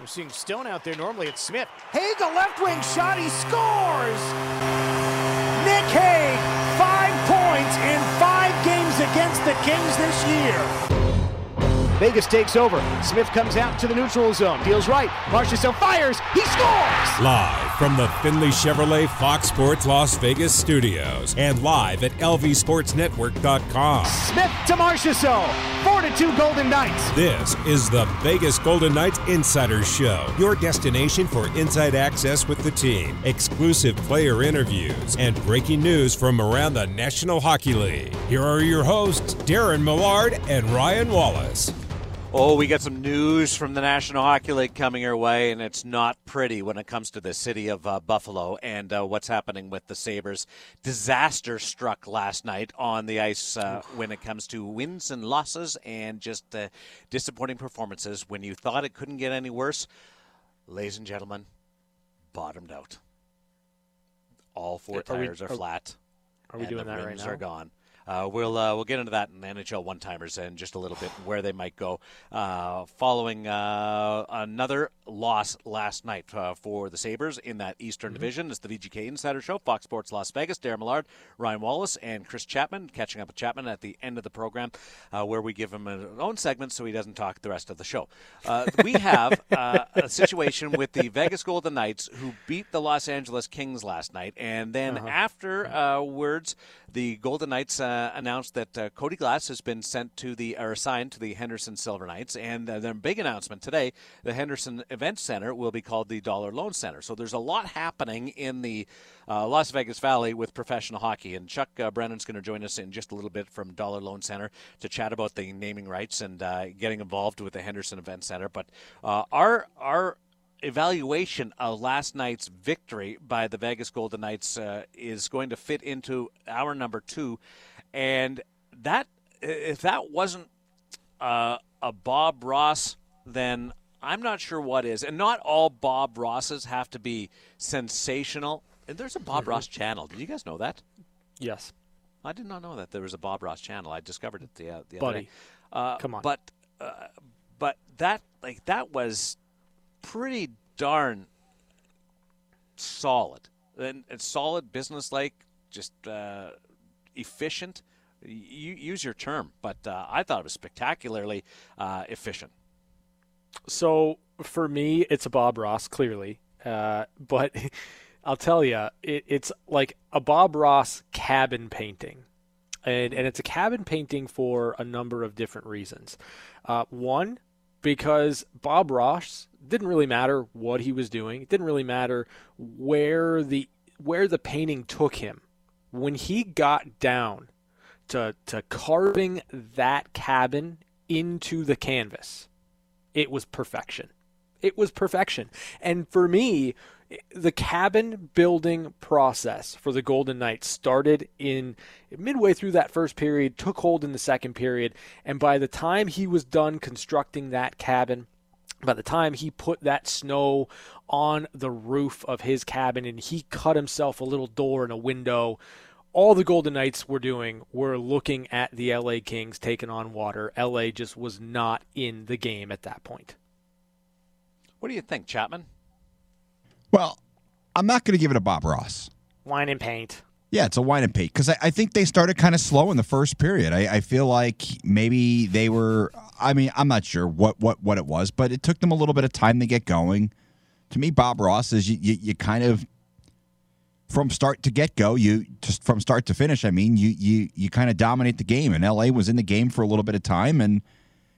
We're seeing Stone out there. Normally it's Smith. Hague, a left wing shot. He scores. Nick Hague, five points in five games against the Kings this year. Vegas takes over. Smith comes out to the neutral zone. Deals right. Marchessault fires. He scores! Live from the Findlay Chevrolet Fox Sports Las Vegas studios and live at lvsportsnetwork.com. Smith to Marchessault. 4 to 2 Golden Knights. This is the Vegas Golden Knights Insider Show, your destination for inside access with the team, exclusive player interviews, and breaking news from around the National Hockey League. Here are your hosts, Darren Millard and Ryan Wallace. Oh, we got some news from the National Hockey League coming our way, and it's not pretty when it comes to the city of uh, Buffalo and uh, what's happening with the Sabres. Disaster struck last night on the ice uh, when it comes to wins and losses and just uh, disappointing performances. When you thought it couldn't get any worse, ladies and gentlemen, bottomed out. All four Are we- tires are, are- flat. Are we doing that right now? are gone. Uh, we'll uh, we'll get into that in the NHL one timers and just a little bit where they might go. Uh, following uh, another loss last night uh, for the Sabres in that Eastern Mm-hmm. Division. It's the VGK Insider Show, Fox Sports Las Vegas. Darren Millard, Ryan Wallace, and Chris Chapman catching up with Chapman at the end of the program, uh, where we give him his own segment so he doesn't talk the rest of the show. Uh, we have uh, a situation with the Vegas Golden Knights who beat the Los Angeles Kings last night, and then Uh-huh. after uh, words, the Golden Knights uh, announced that uh, Cody Glass has been sent to the or assigned to the Henderson Silver Knights, and uh, their big announcement today: the Henderson Event Center will be called the Dollar Loan Center. So there's a lot happening in the uh, Las Vegas Valley with professional hockey, and Chuck uh, Brennan's going to join us in just a little bit from Dollar Loan Center to chat about the naming rights and uh, getting involved with the Henderson Event Center. But our our evaluation of last night's victory by the Vegas Golden Knights uh, is going to fit into our number two, and that if that wasn't uh, a Bob Ross, then I'm not sure what is. And not all Bob Rosses have to be sensational. And there's a Bob Ross channel. Did you guys know that? Yes. I did not know that there was a Bob Ross channel. I discovered it the, uh, the other Buddy, day. Uh, come on. But uh, but that like that was pretty darn solid and, and solid, business like, just uh, efficient. You use your term, but uh, I thought it was spectacularly uh, efficient. So for me, it's a Bob Ross, clearly. Uh, but I'll tell you, it, it's like a Bob Ross cabin painting. And, and it's a cabin painting for a number of different reasons. Uh, one, because Bob Ross didn't really matter what he was doing. It didn't really matter where the where the painting took him. When he got down to to carving that cabin into the canvas, it was perfection. It was perfection. And for me, the cabin building process for the Golden Knights started in midway through that first period, took hold in the second period, and by the time he was done constructing that cabin, by the time he put that snow on the roof of his cabin and he cut himself a little door and a window, all the Golden Knights were doing were looking at the LA Kings taking on water. LA just was not in the game at that point. What do you think, Chapman? Well, I'm not going to give it a Bob Ross. Wine and paint. Yeah, it's a wine and paint because I, I think they started kind of slow in the first period. I, I feel like maybe they were. I mean, I'm not sure what, what, what it was, but it took them a little bit of time to get going. To me, Bob Ross is you, you, you kind of from start to get go. You just from start to finish. I mean, you you you kind of dominate the game, and LA was in the game for a little bit of time, and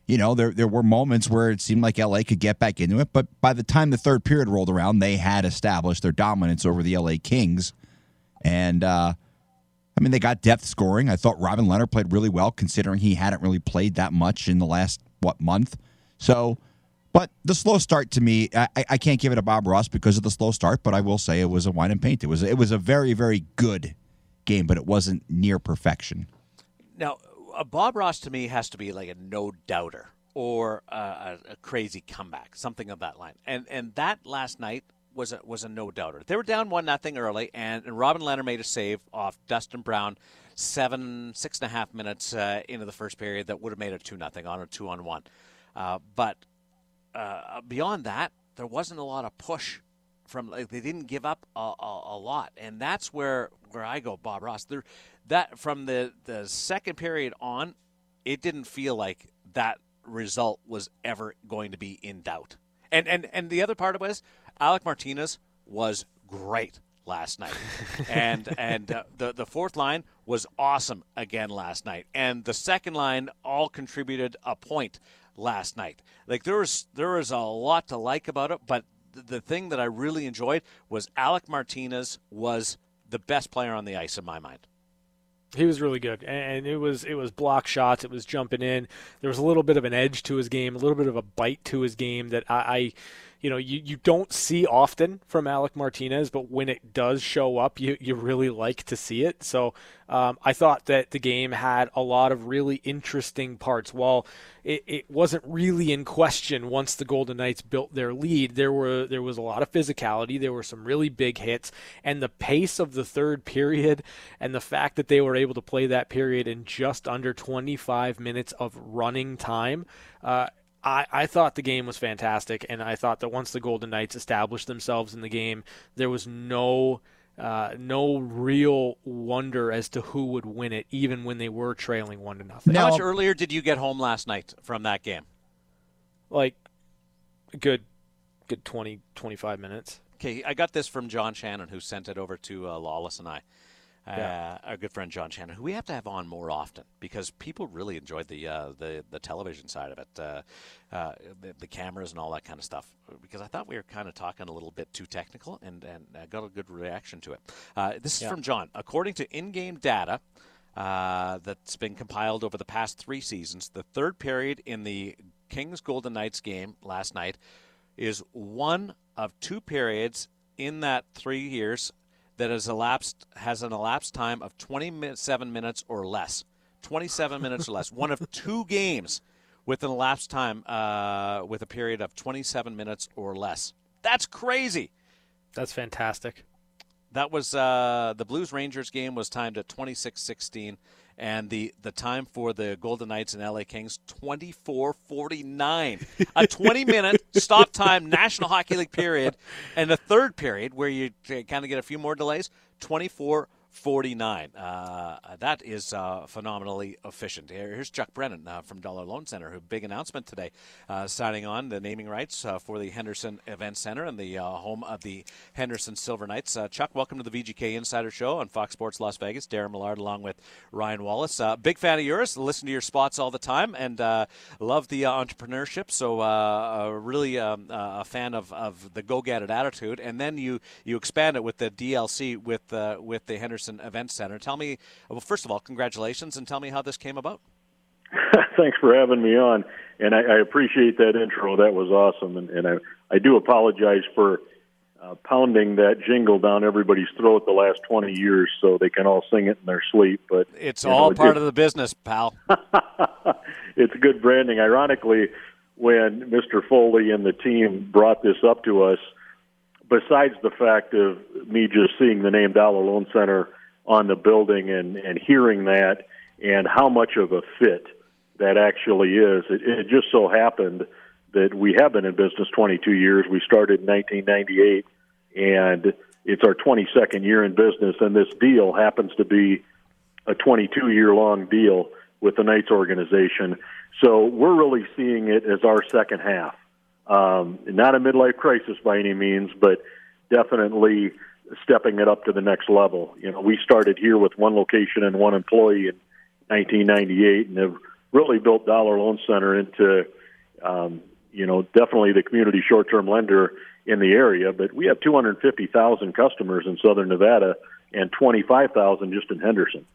you know there there were moments where it seemed like LA could get back into it, but by the time the third period rolled around, they had established their dominance over the LA Kings. And uh, I mean, they got depth scoring. I thought Robin Lehner played really well, considering he hadn't really played that much in the last what month. So, but the slow start to me, I, I can't give it a Bob Ross because of the slow start. But I will say it was a wine and paint. It was it was a very very good game, but it wasn't near perfection. Now, Bob Ross to me has to be like a no doubter or a, a, crazy comeback, something of that line. And and that last night was a was a no doubter. They were down one nothing early, and, and Robin Lehner made a save off Dustin Brown, seven six and a half minutes uh, into the first period that would have made it two nothing on a two on one. Uh, but uh, beyond that, there wasn't a lot of push from like they didn't give up a, a, a lot, and that's where where I go, Bob Ross. There, that from the the second period on, it didn't feel like that result was ever going to be in doubt. And and and the other part of it was Alec Martinez was great last night, and and uh, the the fourth line was awesome again last night, and the second line all contributed a point last night. Like there was there was a lot to like about it, but the thing that I really enjoyed was Alec Martinez was the best player on the ice in my mind. He was really good, and it was it was block shots. It was jumping in. There was a little bit of an edge to his game, a little bit of a bite to his game that I, I you know you, you don't see often from Alec Martinez, but when it does show up, you, you really like to see it. So um, I thought that the game had a lot of really interesting parts. While it, it wasn't really in question once the Golden Knights built their lead, there were there was a lot of physicality. There were some really big hits, and the pace of the third period, and the fact that they were able to play that period in just under 25 minutes of running time. Uh, I, I thought the game was fantastic, and I thought that once the Golden Knights established themselves in the game, there was no uh, no real wonder as to who would win it, even when they were trailing one to nothing. How much earlier did you get home last night from that game? Like, good, good 20, 25 minutes. Okay, I got this from John Shannon, who sent it over to uh, Lawless and I yeah. uh, our good friend John Shannon, who we have to have on more often because people really enjoyed the uh, the the television side of it, uh, uh, the, the, cameras and all that kind of stuff. Because I thought we were kind of talking a little bit too technical, and and I got a good reaction to it. Uh, this is yeah. from John. According to in-game data. Uh, that's been compiled over the past three seasons. The third period in the Kings Golden Knights game last night is one of two periods in that three years that has elapsed has an elapsed time of 27 minutes or less. 27 minutes or less. One of two games with an elapsed time uh, with a period of 27 minutes or less. That's crazy. That's fantastic. That was uh, the Blues Rangers game was timed at 26-16 and the the time for the Golden Knights and LA Kings 24:49. a 20 minute stop time National Hockey League period and the third period where you uh, kind of get a few more delays 24 49. Uh, that is uh, phenomenally efficient. Here's Chuck Brennan uh, from Dollar Loan Center, who big announcement today, uh, signing on the naming rights uh, for the Henderson Event Center and the uh, home of the Henderson Silver Knights. Chuck, welcome to the VGK Insider Show on Fox Sports Las Vegas. Darren Millard along with Ryan Wallace. big fan of yours. Listen to your spots all the time and love the entrepreneurship. So really um, a fan of, of the go get it attitude. And then you you expand it with the DLC with with the Henderson Henderson Event Center. Tell me, well, first of all, congratulations, and tell me how this came about. Thanks for having me on, and I, I appreciate that intro. That was awesome, and, and I, I do apologize for uh, pounding that jingle down everybody's throat the last 20 years so they can all sing it in their sleep. But it's all know, part of the business, pal. it's good branding. Ironically, when Mr. Foley and the team brought this up to us, besides the fact of me just seeing the name Dollar Loan Center on the building and, and hearing that and how much of a fit that actually is, it, it just so happened that we have been in business 22 years. We started in 1998, and it's our 22nd year in business, and this deal happens to be a 22 year long deal with the Knights organization. So we're really seeing it as our second half. Um, not a midlife crisis by any means, but definitely stepping it up to the next level. You know, we started here with one location and one employee in 1998, and have really built Dollar Loan Center into, um, you know, definitely the community short-term lender in the area. But we have 250,000 customers in Southern Nevada and 25,000 just in Henderson.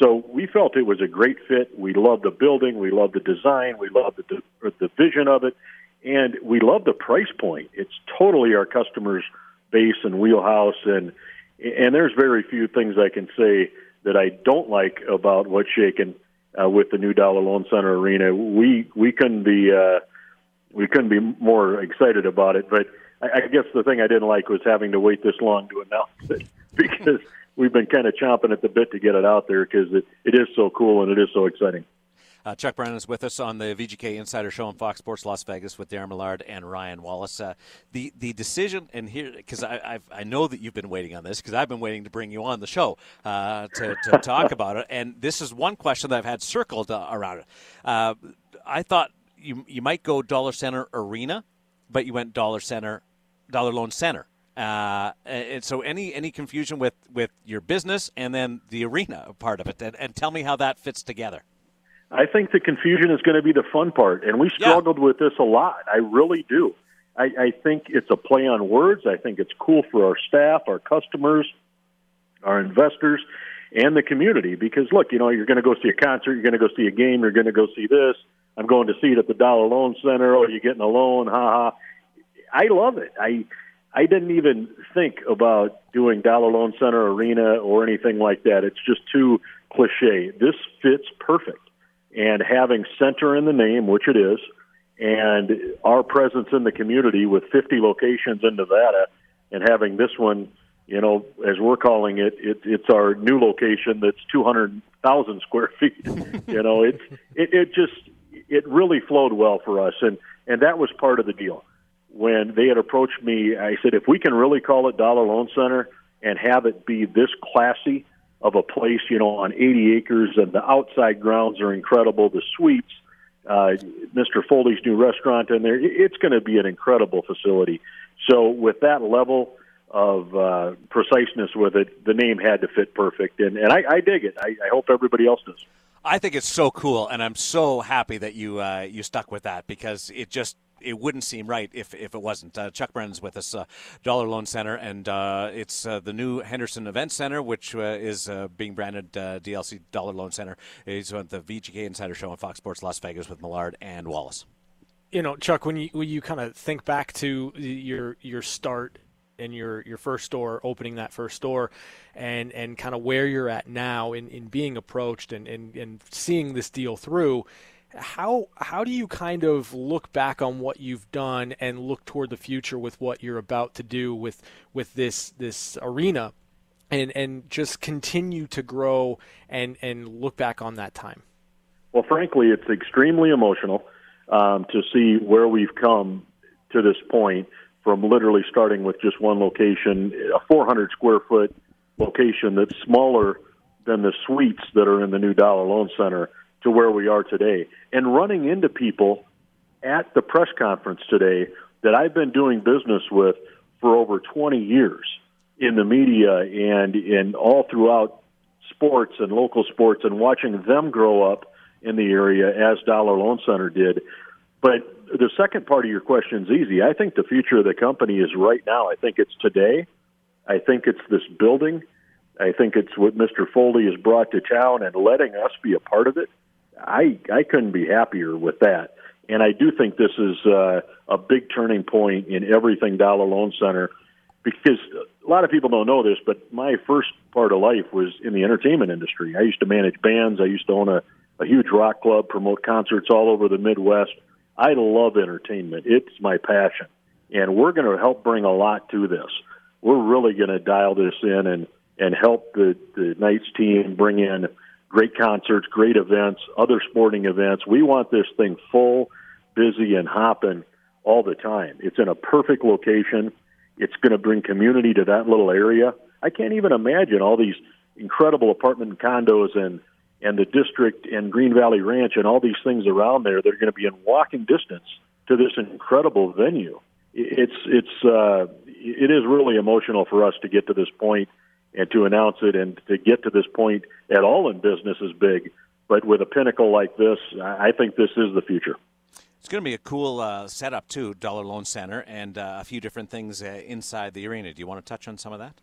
So we felt it was a great fit. We loved the building, we loved the design, we loved the the vision of it, and we love the price point. It's totally our customers' base and wheelhouse, and and there's very few things I can say that I don't like about what's shaken uh, with the new Dollar Loan Center arena. We we couldn't be uh, we couldn't be more excited about it. But I, I guess the thing I didn't like was having to wait this long to announce it because we've been kind of chomping at the bit to get it out there because it, it is so cool and it is so exciting. Uh, Chuck Brennan is with us on the VGK Insider Show on Fox Sports Las Vegas with Darren Millard and Ryan Wallace. Uh, the the decision, and here because I I've, i know that you've been waiting on this because I've been waiting to bring you on the show uh, to to talk about it, and this is one question that I've had circled uh, around it. Uh, I thought you you might go Dollar Center Arena, but you went Dollar Center Dollar Loan Center. Uh, and so, any any confusion with, with your business and then the arena part of it, and, and tell me how that fits together. I think the confusion is going to be the fun part, and we struggled yeah. with this a lot. I really do. I, I think it's a play on words. I think it's cool for our staff, our customers, our investors, and the community. Because look, you know, you're going to go see a concert, you're going to go see a game, you're going to go see this. I'm going to see it at the Dollar Loan Center. Oh, you're getting a loan, ha ha. I love it. I I didn't even think about doing Dollar Loan Center Arena or anything like that. It's just too cliche. This fits perfect. And having center in the name, which it is, and our presence in the community with 50 locations in Nevada, uh, and having this one, you know, as we're calling it, it it's our new location that's 200,000 square feet. you know, it, it just it really flowed well for us, and and that was part of the deal when they had approached me, I said, if we can really call it Dollar Loan Center and have it be this classy of a place, you know, on 80 acres, and the outside grounds are incredible, the suites, uh, Mr. Foley's new restaurant in there, it's going to be an incredible facility. So, with that level of uh, preciseness with it, the name had to fit perfect, and, and I, I dig it. I, I hope everybody else does. I think it's so cool, and I'm so happy that you uh, you stuck with that because it just it wouldn't seem right if, if it wasn't. Uh, Chuck Brennan's with us, uh, Dollar Loan Center, and uh, it's uh, the new Henderson Event Center, which uh, is being branded DLC Dollar Loan Center. He's on the VGK Insider Show on Fox Sports Las Vegas with Millard and Wallace. You know, Chuck, when you when you kind of think back to your your start and your your first store, opening that first store, and and kind of where you're at now in, in being approached and, and, and seeing this deal through how how do you kind of look back on what you've done and look toward the future with what you're about to do with with this this arena and and just continue to grow and and look back on that time? Well frankly it's extremely emotional um, to see where we've come to this point from literally starting with just one location a 400 square foot location that's smaller than the suites that are in the new dollar loan center to where we are today. And running into people at the press conference today that I've been doing business with for over 20 years in the media and in all throughout sports and local sports and watching them grow up in the area as Dollar Loan Center did. But the second part of your question is easy. I think the future of the company is right now. I think it's today. I think it's this building. I think it's what Mr. Foley has brought to town and letting us be a part of it. I I couldn't be happier with that. And I do think this is uh, a big turning point in everything Dollar Loan Center because a lot of people don't know this, but my first part of life was in the entertainment industry. I used to manage bands. I used to own a, a huge rock club, promote concerts all over the Midwest. I love entertainment. It's my passion. And we're going to help bring a lot to this. We're really going to dial this in and, and help the, the Knights team bring in – great concerts, great events, other sporting events. We want this thing full, busy, and hopping all the time. It's in a perfect location. It's going to bring community to that little area. I can't even imagine all these incredible apartment condos and and the district and Green Valley Ranch and all these things around there. They're going to be in walking distance to this incredible venue. It's it's uh, it is really emotional for us to get to this point and to announce it and to get to this point at all in business is big. But with a pinnacle like this, I think this is the future. It's going to be a cool uh, setup too, Dollar Loan Center, and uh, a few different things uh, inside the arena. Do you want to touch on some of that?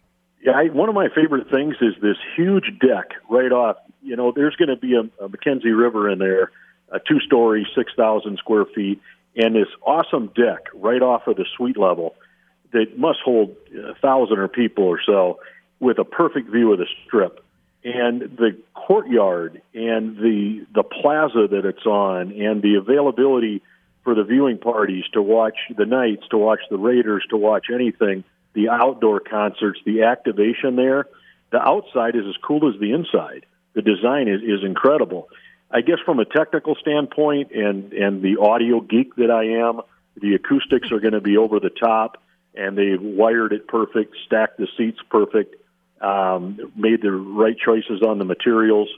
Yeah, I, one of my favorite things is this huge deck right off. You know, there's going to be a, a Mackenzie River in there, a two-story, six thousand square feet, and this awesome deck right off of the suite level that must hold a thousand or people or so with a perfect view of the strip. And the courtyard and the the plaza that it's on and the availability for the viewing parties to watch the Knights, to watch the Raiders, to watch anything, the outdoor concerts, the activation there, the outside is as cool as the inside. The design is, is incredible. I guess from a technical standpoint and and the audio geek that I am, the acoustics are going to be over the top, and they've wired it perfect, stacked the seats perfect, um, made the right choices on the materials.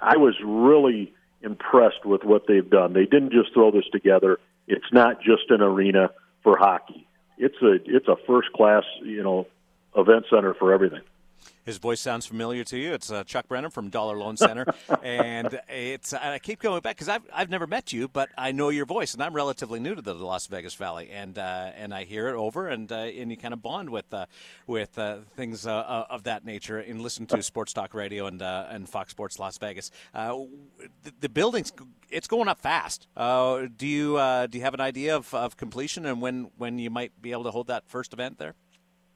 I was really impressed with what they've done. They didn't just throw this together. It's not just an arena for hockey. It's a it's a first class you know event center for everything. His voice sounds familiar to you. It's uh, Chuck Brennan from Dollar Loan Center, and it's. I keep going back because I've I've never met you, but I know your voice, and I'm relatively new to the Las Vegas Valley, and uh, and I hear it over, and uh, and you kind of bond with uh, with uh, things uh, of that nature, and listen to Sports Talk Radio and and Fox Sports Las Vegas. the, the building's it's going up fast. do you do you have an idea of, of completion and when when you might be able to hold that first event there?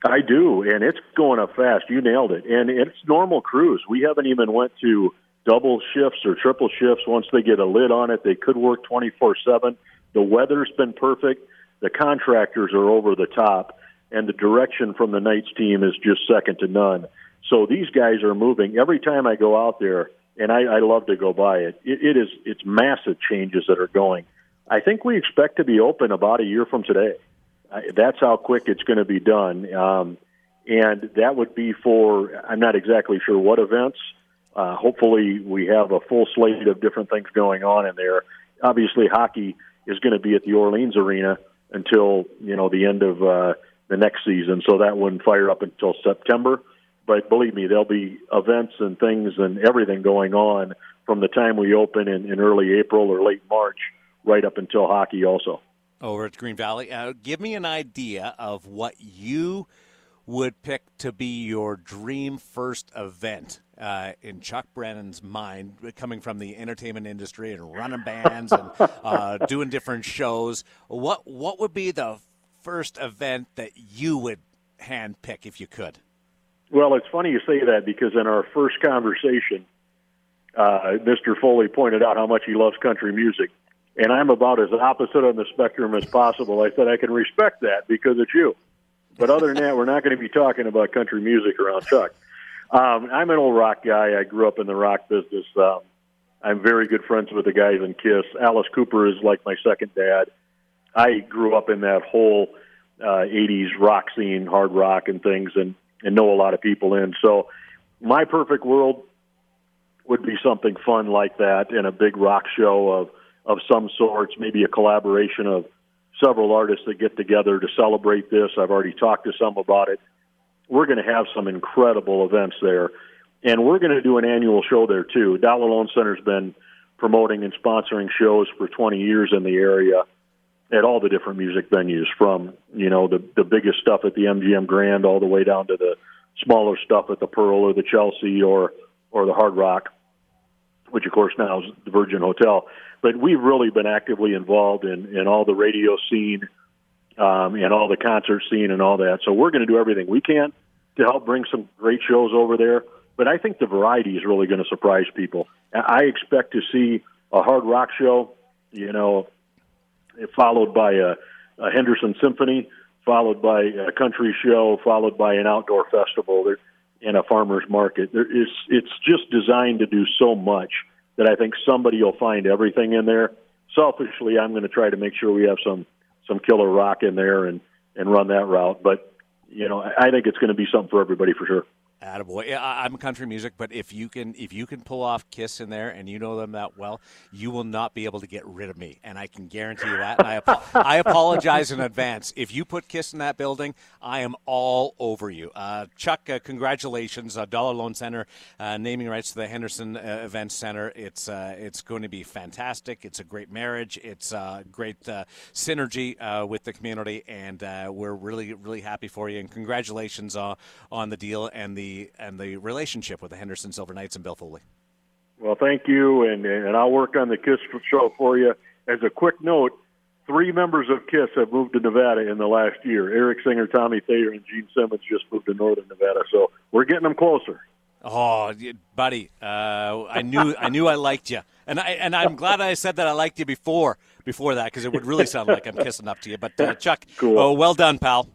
I do, and it's going up fast. You nailed it, and it's normal crews. We haven't even went to double shifts or triple shifts. Once they get a lid on it, they could work twenty four seven. The weather's been perfect. The contractors are over the top, and the direction from the Knights team is just second to none. So these guys are moving. Every time I go out there, and I, I love to go by it, it, it is it's massive changes that are going. I think we expect to be open about a year from today that's how quick it's going to be done. Um, and that would be for, I'm not exactly sure what events. Uh, hopefully, we have a full slate of different things going on in there. Obviously, hockey is going to be at the Orleans Arena until you know the end of uh, the next season, so that wouldn't fire up until September. But believe me, there'll be events and things and everything going on from the time we open in, in early April or late March, right up until hockey also over at Green Valley. Uh, give me an idea of what you would pick to be your dream first event uh, in Chuck Brennan's mind, coming from the entertainment industry and running bands and uh, doing different shows. What what would be the first event that you would hand pick if you could? Well, it's funny you say that because in our first conversation, uh, Mr. Foley pointed out how much he loves country music and I'm about as opposite on the spectrum as possible. I said I can respect that because it's you. But other than that, we're not going to be talking about country music around Chuck. Um, I'm an old rock guy. I grew up in the rock business. Um, I'm very good friends with the guys in Kiss. Alice Cooper is like my second dad. I grew up in that whole uh, 80s rock scene, hard rock and things, and, and know a lot of people in. So my perfect world would be something fun like that in a big rock show of – of some sorts, maybe a collaboration of several artists that get together to celebrate this. I've already talked to some about it. We're going to have some incredible events there, and we're going to do an annual show there too. Dollar Loan Center's been promoting and sponsoring shows for 20 years in the area at all the different music venues, from you know the the biggest stuff at the MGM Grand all the way down to the smaller stuff at the Pearl or the Chelsea or or the Hard Rock, which of course now is the Virgin Hotel but we've really been actively involved in in all the radio scene um, and all the concert scene and all that. So we're going to do everything we can to help bring some great shows over there. But I think the variety is really going to surprise people. I expect to see a hard rock show, you know, followed by a, a Henderson Symphony, followed by a country show, followed by an outdoor festival and a farmers market. There is it's just designed to do so much that I think somebody will find everything in there. Selfishly, I'm going to try to make sure we have some some killer rock in there and and run that route. But you know, I think it's going to be something for everybody for sure. Attaboy. I'm country music, but if you can if you can pull off Kiss in there and you know them that well, you will not be able to get rid of me, and I can guarantee you that. And I, I apologize in advance. If you put Kiss in that building, I am all over you. Uh, Chuck, uh, congratulations, uh, Dollar Loan Center, uh, naming rights to the Henderson uh, Event Center. It's uh, it's going to be fantastic. It's a great marriage. It's a great synergy with the community, and we're really really happy for you. And congratulations on the deal and the and the relationship with the Henderson Silver Knights and Bill Foley. Well, thank you, and and I'll work on the Kiss show for you. As a quick note, three members of Kiss have moved to Nevada in the last year. Eric Singer, Tommy Thayer, and Gene Simmons just moved to Northern Nevada, so we're getting them closer. Oh, buddy, uh, I knew I knew I liked you, and I and I'm glad I said that I liked you before before that because it would really sound like I'm kissing up to you. But uh, Chuck, cool. oh, well done, pal.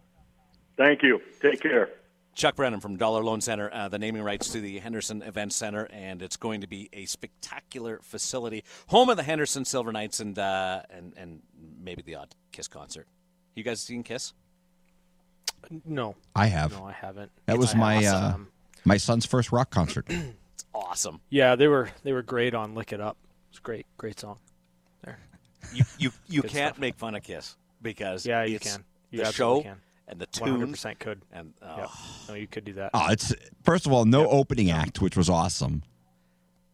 Thank you. Take care. Chuck Brennan from Dollar Loan Center, uh, the naming rights to the Henderson Event Center, and it's going to be a spectacular facility, home of the Henderson Silver Knights, and uh, and and maybe the odd Kiss concert. You guys seen Kiss? No, I have. no, I haven't. that was my have uh, my son's first rock concert. It's awesome. Yeah, they were they were great on "Lick It Up." It's a great, great song. There. You you you can't stuff. make fun of Kiss because Yeah, you can. You the absolutely show can. And the One hundred tunes percent could. and oh, Yeah. No, you could do that. oh, it's first of all no opening act, which was awesome.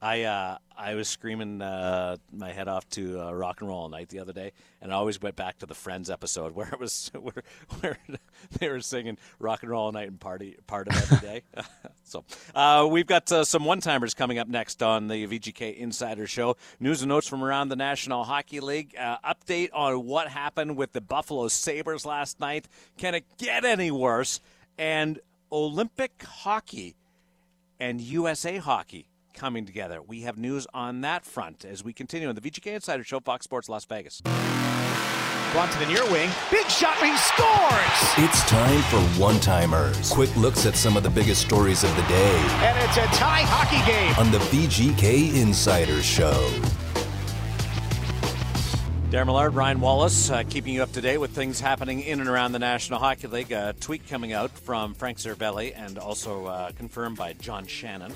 I uh, I was screaming uh, my head off to uh, rock and roll all night the other day, and I always went back to the Friends episode where it was where, where they were singing rock and roll all night and party part of every day. so uh, we've got uh, some one timers coming up next on the VGK Insider Show. News and notes from around the National Hockey League. Uh, update on what happened with the Buffalo Sabres last night. Can it get any worse? And Olympic hockey and USA Hockey coming together. We have news on that front as we continue on the VGK Insider Show, Fox Sports Las Vegas. Blunt to the near wing. Big shot. He scores. It's time for one timers. Quick looks at some of the biggest stories of the day And it's a tie hockey game. on the VGK Insider Show. Darren Millard, Ryan Wallace, uh, keeping you up to date with things happening in and around the National Hockey League. A tweet coming out from Frank Seravalli and also uh, confirmed by John Shannon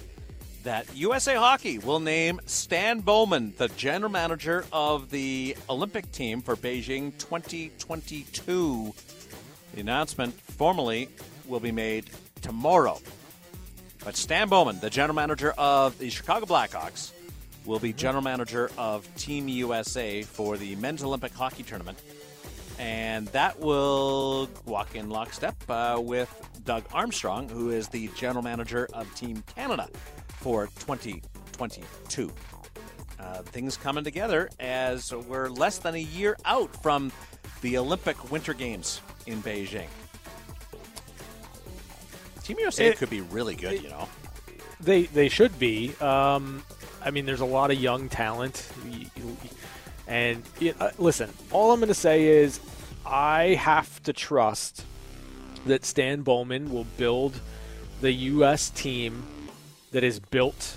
that USA Hockey will name Stan Bowman the general manager of the Olympic team for Beijing 2022. The announcement formally will be made tomorrow. But Stan Bowman, the general manager of the Chicago Blackhawks, will be general manager of Team USA for the men's Olympic hockey tournament. And that will walk in lockstep uh, with Doug Armstrong, who is the general manager of Team Canada for 2022. Uh, things coming together as we're less than a year out from the Olympic Winter Games in Beijing. Team USA It- could be really good, you know. They they should be. Um, I mean, there's a lot of young talent, and uh, listen. All I'm going to say is, I have to trust that Stan Bowman will build the U.S. team that is built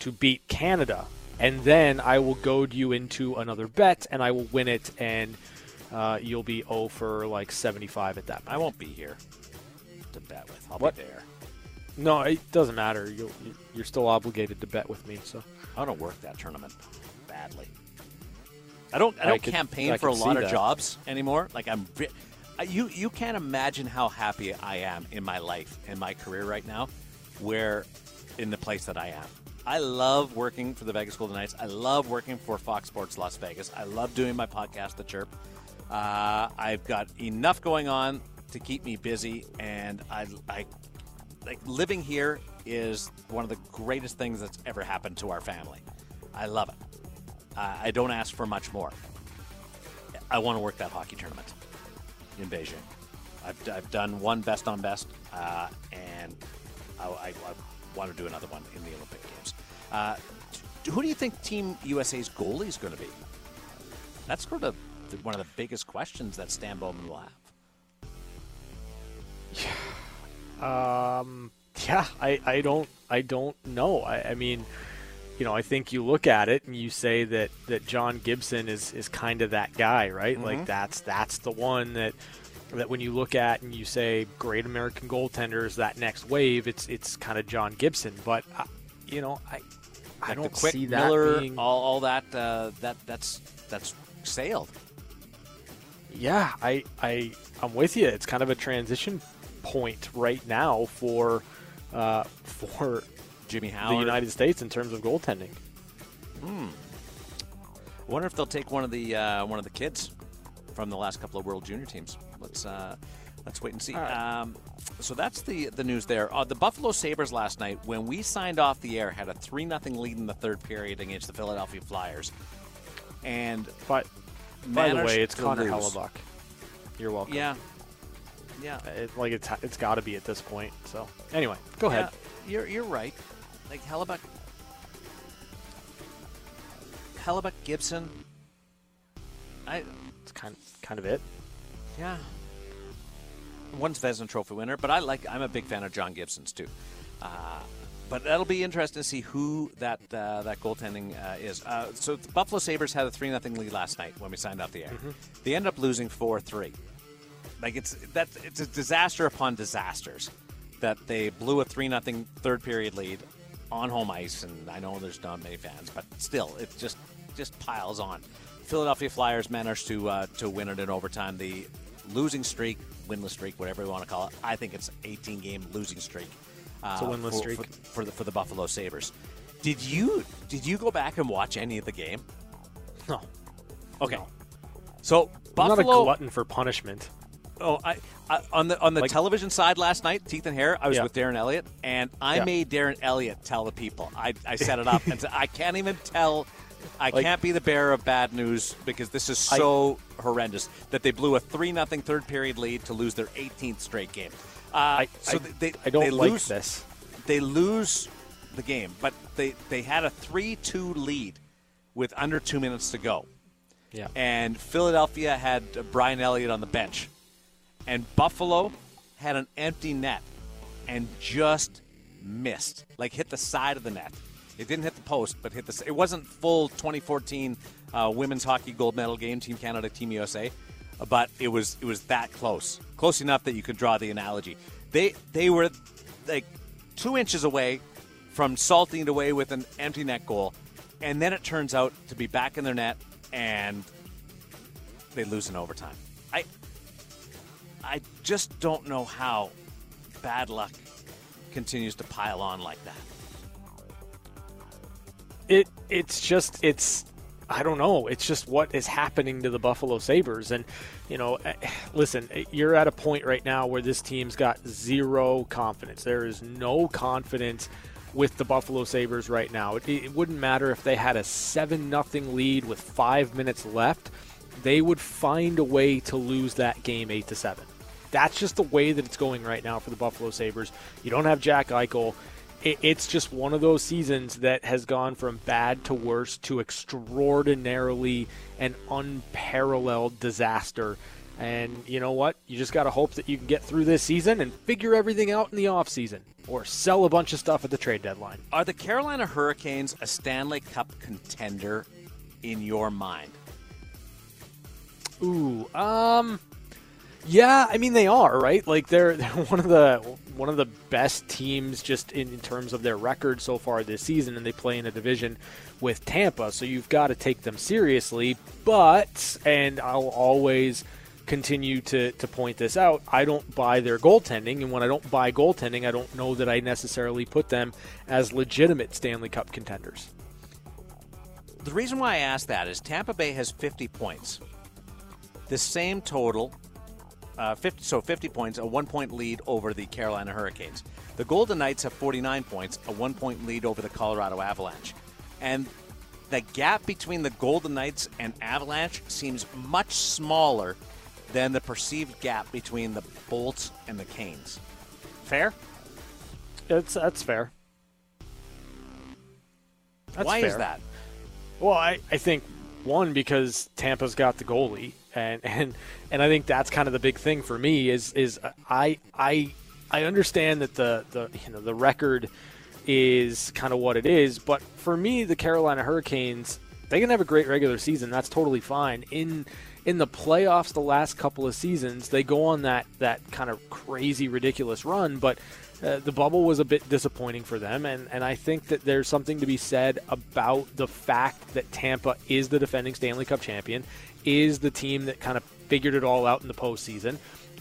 to beat Canada, and then I will goad you into another bet, and I will win it, and uh, you'll be 0 for like 75 at that. I won't be here to bet with. I'll What? be there. No, it doesn't matter. You'll, you're still obligated to bet with me, so. I don't work that tournament badly. I don't. I I don't could- campaign I for a lot of that. jobs anymore. Like I'm. I- You you can't imagine how happy I am in my life in my career right now, where in the place that I am. I love working for the Vegas Golden Knights. I love working for Fox Sports Las Vegas. I love doing my podcast, The Chirp. Uh, I've got enough going on to keep me busy, and I, I like living here is one of the greatest things that's ever happened to our family. I love it. Uh, I don't ask for much more. I want to work that hockey tournament in Beijing. I've, I've done one best on best, uh, and I, I, I want to do another one in the Olympic Games. Uh, who do you think Team USA's goalie is going to be? That's sort of the, one of the biggest questions that Stan Bowman will have. Um, yeah, I, I don't I don't know. I, I mean, you know, I think you look at it and you say that that John Gibson is is kind of that guy, right? Like that's that's the one that that when you look at and you say great American goaltenders, that next wave, it's it's kind of John Gibson. But uh, you know, I I Like don't quick see that Miller, being. all, all that uh, that that's that's sailed. Yeah, I I I'm with you. It's kind of a transition point right now for uh, for Jimmy the United States in terms of goaltending. I wonder if they'll take one of the uh, one of the kids from the last couple of World Junior teams. Let's uh, let's wait and see. Um, so that's the the news there. Uh, the Buffalo Sabres last night, when we signed off the air, had a three 0 lead in the third period against the Philadelphia Flyers, and But by the way, it's Connor lose. Hellebuyck. You're welcome. Yeah, yeah. It, like it's it's got to be at this point. So anyway, go ahead. You're you're right. Like Hellebuyck, Hellebuyck, Gibson. I It's kind kind of it. Yeah. one's Vezina Trophy winner, but I like. I'm a big fan of John Gibson's too. Uh, but that'll be interesting to see who that uh, that goaltending uh, is. Uh, so the Buffalo Sabres had a three 0 lead last night when we signed off the air. Mm-hmm. They end up losing four three. Like it's that it's a disaster upon disasters that they blew a three 0 third period lead on home ice, and I know there's not many fans, but still, it just just piles on. Philadelphia Flyers managed to uh, to win it in overtime. The losing streak, winless streak, whatever you want to call it. I think it's 18 game losing streak. Uh, It's a winless for, streak. for, for the for the Buffalo Sabres. Did you did you go back and watch any of the game? No. Okay. No. So I'm not a glutton for punishment. Oh, I, I on the on the Like- television side last night, teeth and hair. I was Yeah. with Darren Elliott, and I Yeah. made Darren Elliott tell the people. I, I set it up, and I can't even tell. I Like- can't be the bearer of bad news because this is so horrendous that they blew a three nothing third period lead to lose their 18th straight game. Uh, I, so I, they, I don't they like lose, this. They lose the game, but they they had a three two lead with under two minutes to go Yeah. and Philadelphia had Brian Elliott on the bench, and Buffalo had an empty net and just missed, like hit the side of the net. It didn't hit the post, but hit the. It wasn't full 2014 uh, women's hockey gold medal game, Team Canada, Team USA, but it was it was that close, close enough that you could draw the analogy. They they were like two inches away from salting it away with an empty net goal, and then it turns out to be back in their net, and they lose in overtime. I I just don't know how bad luck continues to pile on like that. It it's just it's I don't know. It's just what is happening to the Buffalo Sabres and you know, eh, listen, eh, you're at a point right now where this team's got zero confidence. There is no confidence with the Buffalo Sabres right now. It, it wouldn't matter if they had a 7 nothing lead with 5 minutes left. They would find a way to lose that game 8 to 7. That's just the way that it's going right now for the Buffalo Sabres. You don't have Jack Eichel it- it's just one of those seasons that has gone from bad to worse to extraordinarily and unparalleled disaster. And you know what? You just got to hope that you can get through this season and figure everything out in the offseason or sell a bunch of stuff at the trade deadline. Are the Carolina Hurricanes a Stanley Cup contender in your mind? Ooh, um yeah, I mean they are, right? Like they're they're one of the one of the best teams just in, in terms of their record so far this season and they play in a division with Tampa, so you've got to take them seriously, but and I'll always continue to, to point this out. I don't buy their goaltending, and when I don't buy goaltending, I don't know that I necessarily put them as legitimate Stanley Cup contenders. The reason why I ask that is Tampa Bay has 50 points. The same total, uh, 50, so 50 points, a one point lead over the Carolina Hurricanes. The Golden Knights have 49 points, a one point lead over the Colorado Avalanche. And the gap between the Golden Knights and Avalanche seems much smaller than the perceived gap between the Bolts and the Canes. Fair? That's that's fair. That's why is that? Well, I, I think one because Tampa's got the goalie, and and and I think that's kind of the big thing for me is is I I I understand that the the you know the record is kind of what it is, but for me, the Carolina Hurricanes they can have a great regular season. That's totally fine. In in the playoffs, the last couple of seasons, they go on that that kind of crazy, ridiculous run, but uh, the bubble was a bit disappointing for them, and, and I think that there's something to be said about the fact that Tampa is the defending Stanley Cup champion, is the team that kind of figured it all out in the postseason,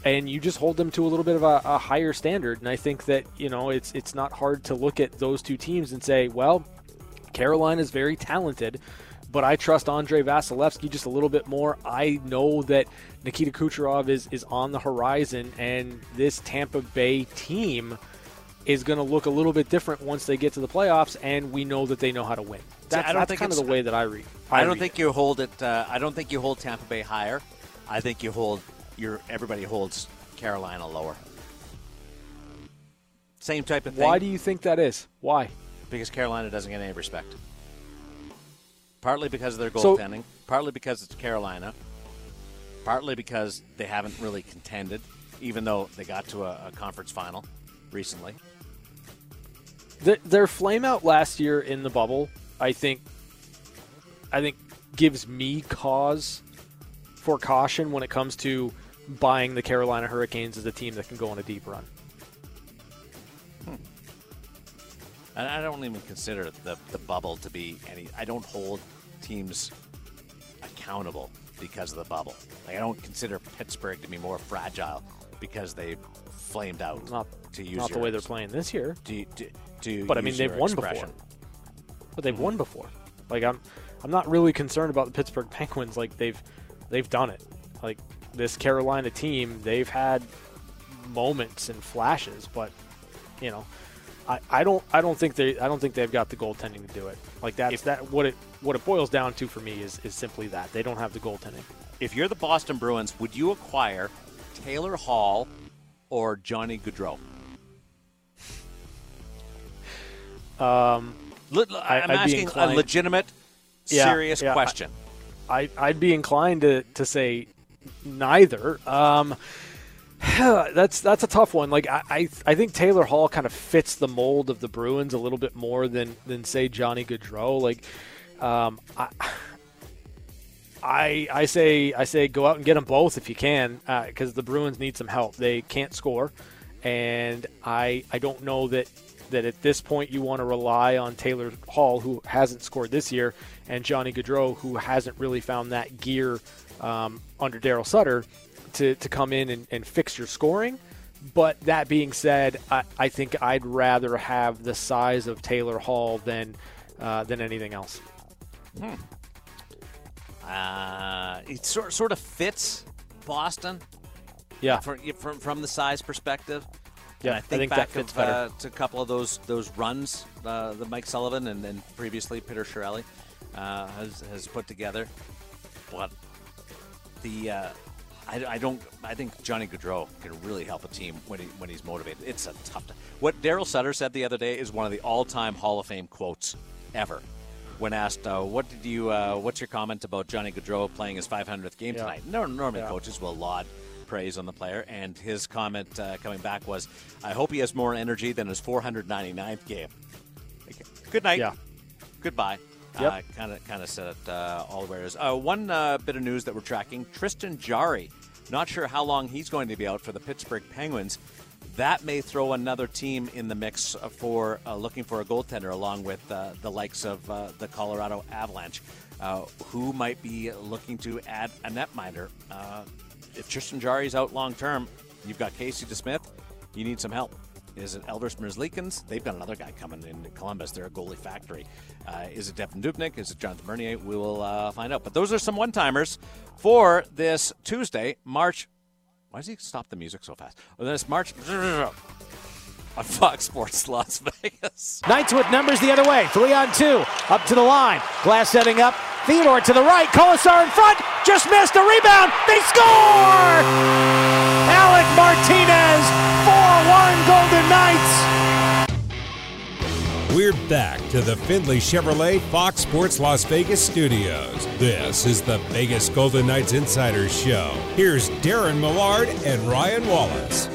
and you just hold them to a little bit of a, a higher standard. And I think that you know it's it's not hard to look at those two teams and say, well, Carolina is very talented, but I trust Andrei Vasilevskiy just a little bit more. I know that Nikita Kucherov is, is on the horizon, and this Tampa Bay team is going to look a little bit different once they get to the playoffs, and we know that they know how to win. That's, I don't that's think kind of the way that I read. I don't read think it. you hold it. Uh, I don't think you hold Tampa Bay higher. I think you hold your everybody holds Carolina lower. Same type of thing. Why do you think that is? Why? because Carolina doesn't get any respect. Partly because of their So- goaltending. partly because it's Carolina. Partly because they haven't really contended. even though they got to a, a conference final recently. The, their flame out last year in the bubble, I think, I think gives me cause for caution when it comes to buying the Carolina Hurricanes as a team that can go on a deep run. And I don't even consider the, the bubble to be any. I don't hold teams accountable because of the bubble. Like I don't consider Pittsburgh to be more fragile because they flamed out. Not to use not the way they're playing this year. To, to, to But I mean, they've won expression. before. But they've mm-hmm. won before. Like I'm, I'm not really concerned about the Pittsburgh Penguins. Like they've, they've done it. Like this Carolina team, they've had moments and flashes, but you know, I, I don't, I don't think they, I don't think they've got the goaltending to do it. Like that's that what it, what it boils down to for me is, is simply that they don't have the goaltending. If you're the Boston Bruins, would you acquire Taylor Hall or Johnny Gaudreau? Um, I- I'm asking a legitimate, Yeah, serious yeah, question. I, I'd be inclined to, to say neither. Um, that's that's a tough one. Like I, I I think Taylor Hall kind of fits the mold of the Bruins a little bit more than than say Johnny Gaudreau. Like um, I. I, I say I say go out and get them both if you can because the Bruins need some help. They can't score, and I I don't know that that at this point you want to rely on Taylor Hall who hasn't scored this year and Johnny Gaudreau who hasn't really found that gear um, under Daryl Sutter to, to come in and, and fix your scoring. But that being said, I, I think I'd rather have the size of Taylor Hall than uh, than anything else. Hmm. Uh, it sort, sort of fits Boston Yeah, from, from, from the size perspective. Yeah, I I think, think that back fits of, better. Uh, to a couple of those those runs uh, that Mike Sullivan and then previously Peter Chiarelli uh, has has put together. But the uh, I, I don't I think Johnny Gaudreau can really help a team when he when he's motivated. It's a tough. T- what Daryl Sutter said the other day is one of the all time Hall of Fame quotes ever. When asked, uh, "What did you? Uh, what's your comment about Johnny Gaudreau playing his 500th game Yeah. tonight?" No, normally Yeah. coaches will laud praise on the player, and his comment uh, coming back was, "I hope he has more energy than his 499th game." Okay. Good night. Yeah. Goodbye. Yep. Kind of, kind of said it uh, all the way. Uh, one uh, bit of news that we're tracking: Tristan Jarry. Not sure how long he's going to be out for the Pittsburgh Penguins. That may throw another team in the mix for uh, looking for a goaltender, along with uh, the likes of uh, the Colorado Avalanche, uh, who might be looking to add a netminder. Uh, if Tristan Jarry's out long term, you've got Casey DeSmith. You need some help. Is it Elvis Merzlikins? They've got another guy coming in Columbus. They're a goalie factory. Uh, is it Devan Dubnyk? Is it Jonathan Bernier? We will uh, find out. But those are some one timers for this Tuesday, March. Why does he stop the music so fast? This March on Fox Sports Las Vegas. Knights with numbers the other way. Three on two. Up to the line. Glass setting up. Theodore to the right. Kolesar in front. Just missed a rebound. They score! Alec Martinez. 4-1 Golden Knights. We're back to the Findlay Chevrolet Fox Sports Las Vegas studios. This is the Vegas Golden Knights Insider Show. Here's Darren Millard and Ryan Wallace.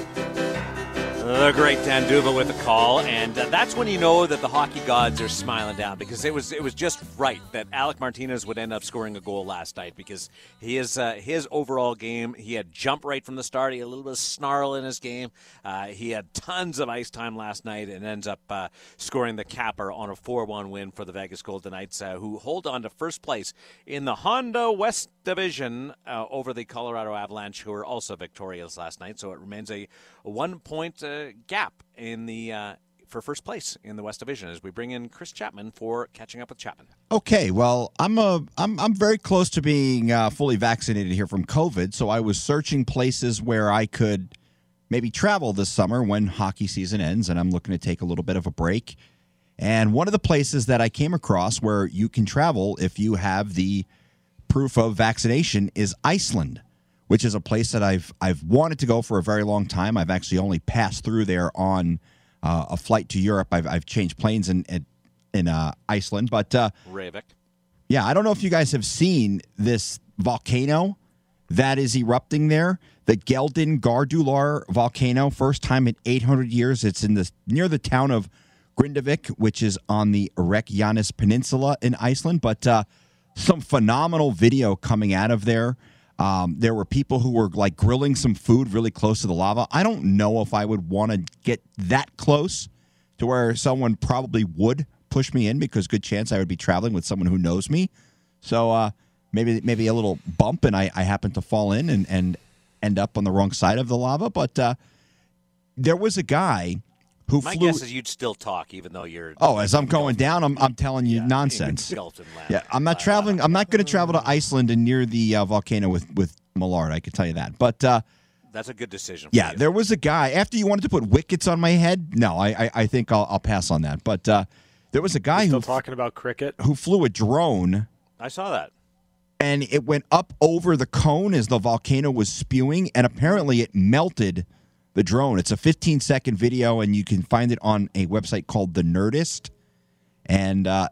The great Dan D'Uva with a call, and uh, that's when you know that the hockey gods are smiling down because it was it was just right that Alec Martinez would end up scoring a goal last night because he is uh, his overall game. He had jump right from the start. He had a little bit of snarl in his game. Uh, he had tons of ice time last night and ends up uh, scoring the capper on a 4-1 win for the Vegas Golden Knights, uh, who hold on to first place in the Honda West Division uh, over the Colorado Avalanche, who were also victorious last night. So it remains a, a one-point uh, gap in the uh, for first place in the West Division as we bring in Chris Chapman for catching up with Chapman. Okay, well, I'm a I'm I'm very close to being uh, fully vaccinated here from COVID, so I was searching places where I could maybe travel this summer when hockey season ends, and I'm looking to take a little bit of a break. And one of the places that I came across where you can travel if you have the proof of vaccination is Iceland, which is a place that I've I've wanted to go for a very long time. I've actually only passed through there on uh, a flight to Europe. I've I've changed planes in in, in uh, Iceland, but uh, Ravik. yeah, I don't know if you guys have seen this volcano that is erupting there. The Geldingadalir volcano, first time in 800 years. It's in the near the town of Grindavik, which is on the Reykjanes Peninsula in Iceland. But uh, some phenomenal video coming out of there. Um, there were people who were like grilling some food really close to the lava. I don't know if I would want to get that close to where someone probably would push me in because good chance I would be traveling with someone who knows me. So uh, maybe maybe a little bump and I, I happen to fall in and, and end up on the wrong side of the lava. But uh, there was a guy who My flew. guess is you'd still talk even though you're. Oh, as I'm going down, I'm, I'm telling you nonsense. Skeleton land. Yeah, I'm not traveling. I'm not going to travel to Iceland and near the uh, volcano with with Millard. I can tell you that. But uh, That's a good decision. For yeah, you. there was a guy after you wanted to put wickets on my head. No, I I, I think I'll, I'll pass on that. But uh, there was a guy Still who talking about cricket. who flew a drone I saw that. and it went up over the cone as the volcano was spewing, and apparently it melted the drone. It's a 15 second video, and you can find it on a website called The Nerdist, and uh,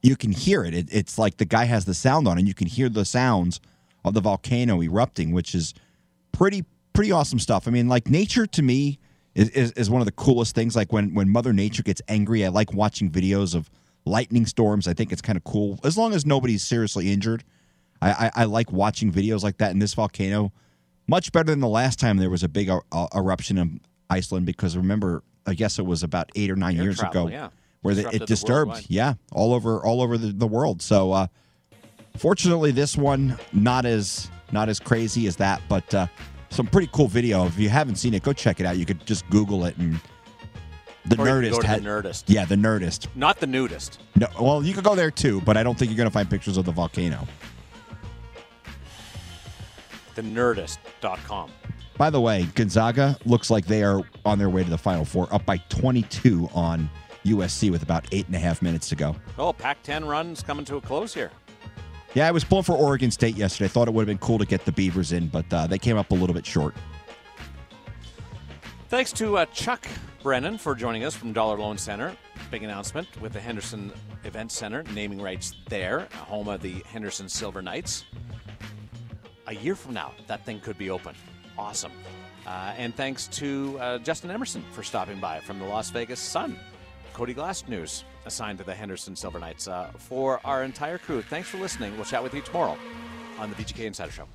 you can hear it. it. It's like the guy has the sound on, and you can hear the sounds of the volcano erupting, which is pretty pretty awesome stuff. I mean, like nature to me is, is, is one of the coolest things. Like when when Mother Nature gets angry, I like watching videos of lightning storms. I think it's kind of cool as long as nobody's seriously injured. I, I, I like watching videos like that in this volcano much better than the last time there was a big uh, uh, eruption in Iceland because remember I guess it was about eight or nine Air years travel, ago yeah. where the, it disturbed worldwide. yeah all over all over the, the world so uh, fortunately this one not as not as crazy as that but uh, some pretty cool video if you haven't seen it go check it out you could just Google it and the Nerdist had the Nerdist. yeah the Nerdist Not the nudist. no, well you could go there too but I don't think you're gonna find pictures of the volcano. The Nerdist.com. By the way, Gonzaga looks like they are on their way to the Final Four, up by 22 on USC with about eight and a half minutes to go. Oh, Pac-10 run's coming to a close here. Yeah, I was pulling for Oregon State yesterday. I thought it would have been cool to get the Beavers in, but uh, they came up a little bit short. Thanks to uh, Chuck Brennan for joining us from Dollar Loan Center. Big announcement with the Henderson Event Center, naming rights there, home of the Henderson Silver Knights. A year from now, that thing could be open. Awesome. Uh, and thanks to uh, Justin Emerson for stopping by from the Las Vegas Sun. Cody Glass News assigned to the Henderson Silver Knights. Uh, for our entire crew, thanks for listening. We'll chat with you tomorrow on the VGK Insider Show.